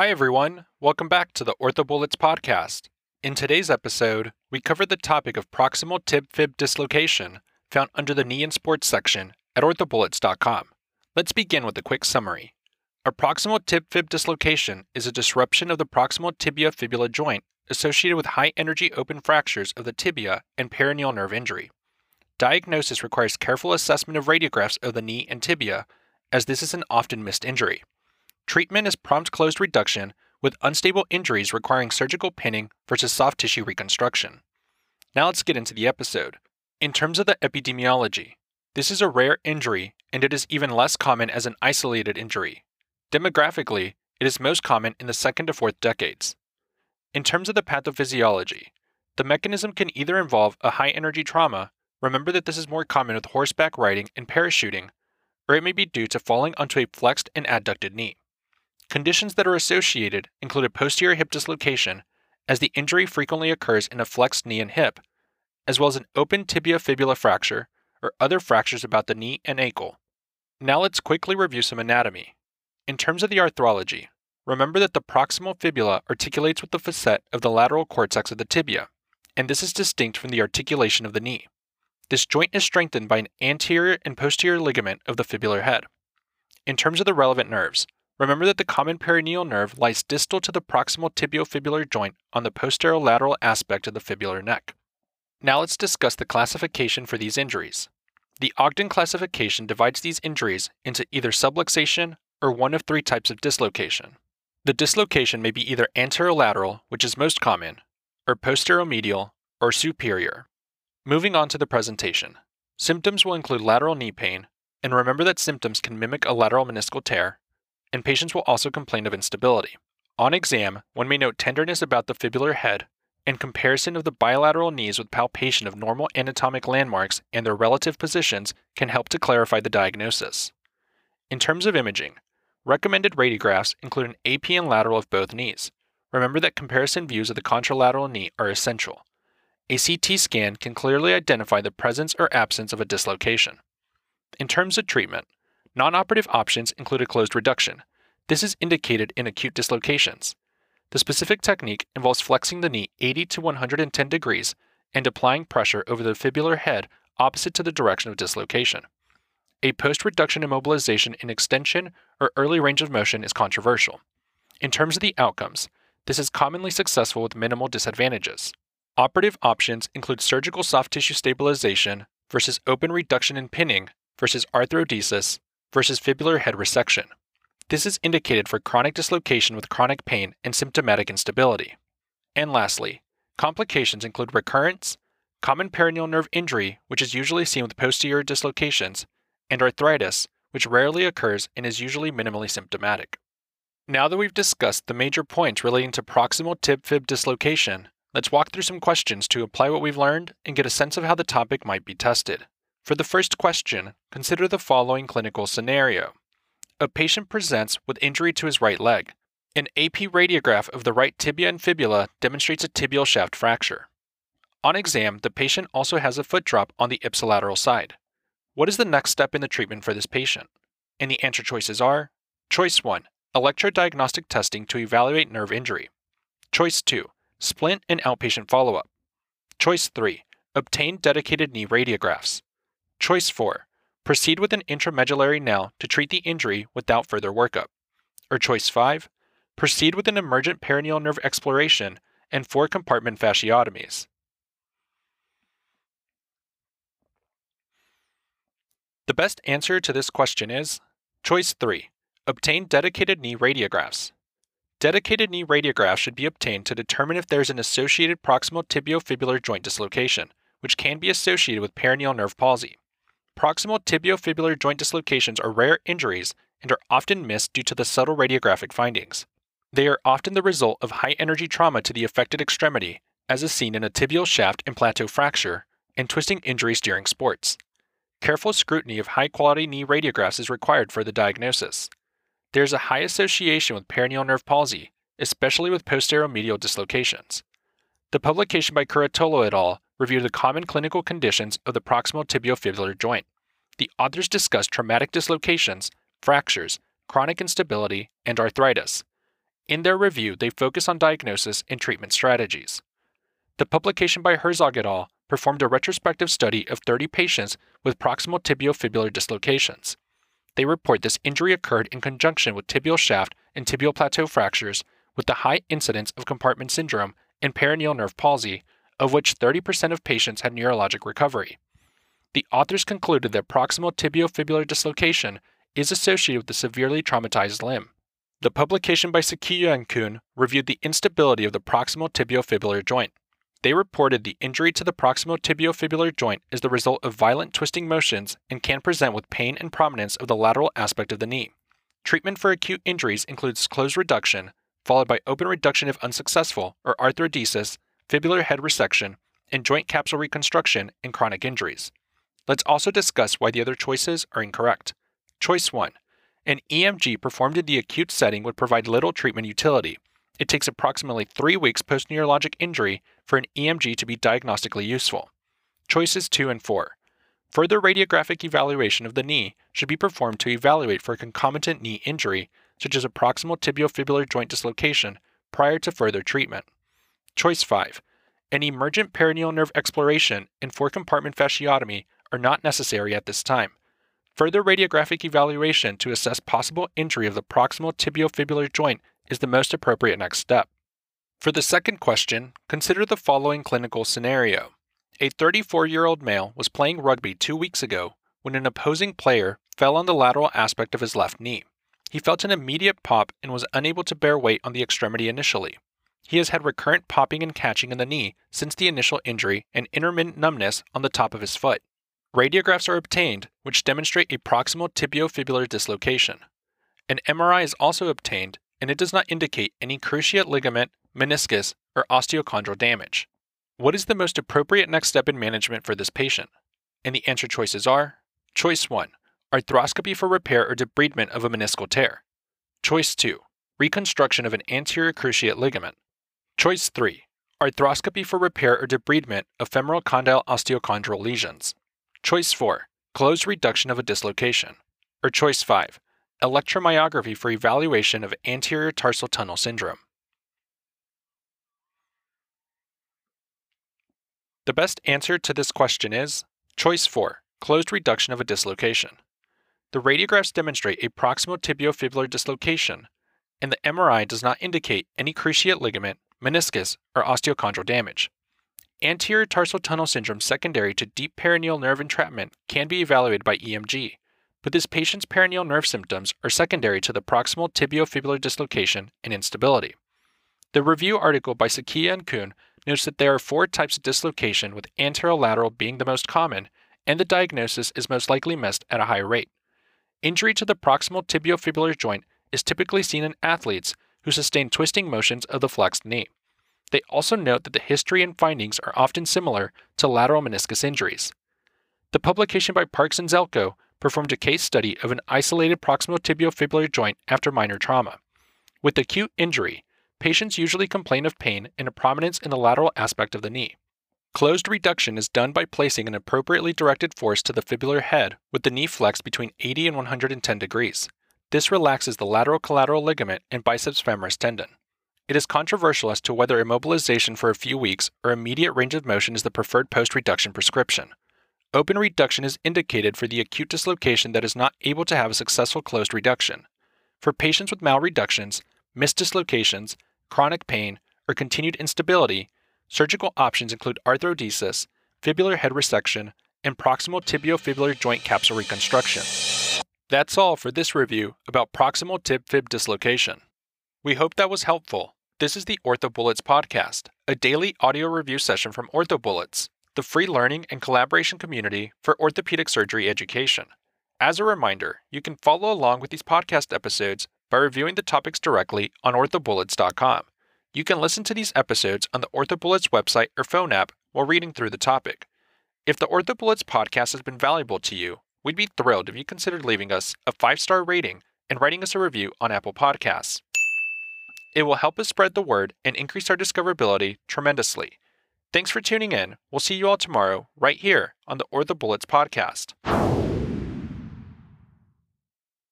Hi, everyone. Welcome back to the OrthoBullets podcast. In today's episode, we cover the topic of proximal tib fib dislocation found under the knee and sports section at orthobullets.com. Let's begin with a quick summary. A proximal tib fib dislocation is a disruption of the proximal tibia fibula joint associated with high energy open fractures of the tibia and peroneal nerve injury. Diagnosis requires careful assessment of radiographs of the knee and tibia, as this is an often missed injury. Treatment is prompt closed reduction with unstable injuries requiring surgical pinning versus soft tissue reconstruction. Now let's get into the episode. In terms of the epidemiology, this is a rare injury and it is even less common as an isolated injury. Demographically, it is most common in the second to fourth decades. In terms of the pathophysiology, the mechanism can either involve a high energy trauma Remember that this is more common with horseback riding and parachuting, or it may be due to falling onto a flexed and adducted knee. Conditions that are associated include a posterior hip dislocation, as the injury frequently occurs in a flexed knee and hip, as well as an open tibia fibula fracture or other fractures about the knee and ankle. Now let's quickly review some anatomy. In terms of the arthrology, remember that the proximal fibula articulates with the facet of the lateral cortex of the tibia, and this is distinct from the articulation of the knee. This joint is strengthened by an anterior and posterior ligament of the fibular head. In terms of the relevant nerves, remember that the common peroneal nerve lies distal to the proximal tibiofibular joint on the posterolateral aspect of the fibular neck. Now let's discuss the classification for these injuries. The Ogden classification divides these injuries into either subluxation or one of three types of dislocation. The dislocation may be either anterolateral, which is most common, or posteromedial, or superior. Moving on to the presentation. Symptoms will include lateral knee pain, and remember that symptoms can mimic a lateral meniscal tear, and patients will also complain of instability. On exam, one may note tenderness about the fibular head and comparison of the bilateral knees with palpation of normal anatomic landmarks and their relative positions can help to clarify the diagnosis. In terms of imaging, recommended radiographs include an AP and lateral of both knees. Remember that comparison views of the contralateral knee are essential. A CT scan can clearly identify the presence or absence of a dislocation. In terms of treatment, non operative options include a closed reduction. This is indicated in acute dislocations. The specific technique involves flexing the knee 80 to 110 degrees and applying pressure over the fibular head opposite to the direction of dislocation. A post reduction immobilization in extension or early range of motion is controversial. In terms of the outcomes, this is commonly successful with minimal disadvantages. Operative options include surgical soft tissue stabilization versus open reduction and pinning versus arthrodesis versus fibular head resection. This is indicated for chronic dislocation with chronic pain and symptomatic instability. And lastly, complications include recurrence, common peroneal nerve injury, which is usually seen with posterior dislocations, and arthritis, which rarely occurs and is usually minimally symptomatic. Now that we've discussed the major points relating to proximal tib fib dislocation, Let's walk through some questions to apply what we've learned and get a sense of how the topic might be tested. For the first question, consider the following clinical scenario. A patient presents with injury to his right leg. An AP radiograph of the right tibia and fibula demonstrates a tibial shaft fracture. On exam, the patient also has a foot drop on the ipsilateral side. What is the next step in the treatment for this patient? And the answer choices are Choice 1 Electrodiagnostic testing to evaluate nerve injury. Choice 2 Splint and outpatient follow up. Choice 3. Obtain dedicated knee radiographs. Choice 4. Proceed with an intramedullary nail to treat the injury without further workup. Or choice 5. Proceed with an emergent peroneal nerve exploration and four compartment fasciotomies. The best answer to this question is choice 3. Obtain dedicated knee radiographs. Dedicated knee radiographs should be obtained to determine if there is an associated proximal tibiofibular joint dislocation, which can be associated with peroneal nerve palsy. Proximal tibiofibular joint dislocations are rare injuries and are often missed due to the subtle radiographic findings. They are often the result of high energy trauma to the affected extremity, as is seen in a tibial shaft and plateau fracture, and twisting injuries during sports. Careful scrutiny of high quality knee radiographs is required for the diagnosis. There's a high association with peroneal nerve palsy, especially with posteromedial dislocations. The publication by Curatolo et al. Reviewed the common clinical conditions of the proximal tibiofibular joint. The authors discussed traumatic dislocations, fractures, chronic instability, and arthritis. In their review, they focus on diagnosis and treatment strategies. The publication by Herzog et al. performed a retrospective study of 30 patients with proximal tibiofibular dislocations. They report this injury occurred in conjunction with tibial shaft and tibial plateau fractures with the high incidence of compartment syndrome and peroneal nerve palsy, of which 30% of patients had neurologic recovery. The authors concluded that proximal tibiofibular dislocation is associated with a severely traumatized limb. The publication by Sekiya and Kuhn reviewed the instability of the proximal tibiofibular joint. They reported the injury to the proximal tibiofibular joint is the result of violent twisting motions and can present with pain and prominence of the lateral aspect of the knee. Treatment for acute injuries includes closed reduction, followed by open reduction if unsuccessful, or arthrodesis, fibular head resection, and joint capsule reconstruction in chronic injuries. Let's also discuss why the other choices are incorrect. Choice 1. An EMG performed in the acute setting would provide little treatment utility. It takes approximately three weeks post neurologic injury for an EMG to be diagnostically useful. Choices 2 and 4. Further radiographic evaluation of the knee should be performed to evaluate for concomitant knee injury, such as a proximal tibiofibular joint dislocation, prior to further treatment. Choice 5. An emergent peroneal nerve exploration and four compartment fasciotomy are not necessary at this time. Further radiographic evaluation to assess possible injury of the proximal tibiofibular joint is the most appropriate next step. For the second question, consider the following clinical scenario. A 34 year old male was playing rugby two weeks ago when an opposing player fell on the lateral aspect of his left knee. He felt an immediate pop and was unable to bear weight on the extremity initially. He has had recurrent popping and catching in the knee since the initial injury and intermittent numbness on the top of his foot. Radiographs are obtained which demonstrate a proximal tibiofibular dislocation. An MRI is also obtained and it does not indicate any cruciate ligament, meniscus, or osteochondral damage. What is the most appropriate next step in management for this patient? And the answer choices are Choice 1 Arthroscopy for repair or debridement of a meniscal tear. Choice 2 Reconstruction of an anterior cruciate ligament. Choice 3 Arthroscopy for repair or debridement of femoral condyle osteochondral lesions. Choice 4 Closed reduction of a dislocation. Or choice 5 Electromyography for evaluation of anterior tarsal tunnel syndrome. The best answer to this question is choice 4 Closed reduction of a dislocation. The radiographs demonstrate a proximal tibiofibular dislocation, and the MRI does not indicate any cruciate ligament, meniscus, or osteochondral damage. Anterior tarsal tunnel syndrome secondary to deep peroneal nerve entrapment can be evaluated by EMG, but this patient's peroneal nerve symptoms are secondary to the proximal tibiofibular dislocation and instability. The review article by Sekiya and Kuhn notes that there are four types of dislocation, with anterolateral being the most common, and the diagnosis is most likely missed at a high rate. Injury to the proximal tibiofibular joint is typically seen in athletes who sustain twisting motions of the flexed knee. They also note that the history and findings are often similar to lateral meniscus injuries. The publication by Parks and Zelko performed a case study of an isolated proximal tibiofibular joint after minor trauma. With acute injury, patients usually complain of pain and a prominence in the lateral aspect of the knee. Closed reduction is done by placing an appropriately directed force to the fibular head with the knee flexed between 80 and 110 degrees. This relaxes the lateral collateral ligament and biceps femoris tendon. It is controversial as to whether immobilization for a few weeks or immediate range of motion is the preferred post reduction prescription. Open reduction is indicated for the acute dislocation that is not able to have a successful closed reduction. For patients with malreductions, missed dislocations, chronic pain, or continued instability, surgical options include arthrodesis, fibular head resection, and proximal tibiofibular joint capsule reconstruction. That's all for this review about proximal tib fib dislocation. We hope that was helpful this is the OrthoBullets podcast, a daily audio review session from OrthoBullets, the free learning and collaboration community for orthopedic surgery education. As a reminder, you can follow along with these podcast episodes by reviewing the topics directly on orthobullets.com. You can listen to these episodes on the OrthoBullets website or phone app while reading through the topic. If the OrthoBullets podcast has been valuable to you, we'd be thrilled if you considered leaving us a five star rating and writing us a review on Apple Podcasts. It will help us spread the word and increase our discoverability tremendously. Thanks for tuning in. We'll see you all tomorrow, right here on the OrthoBullets podcast.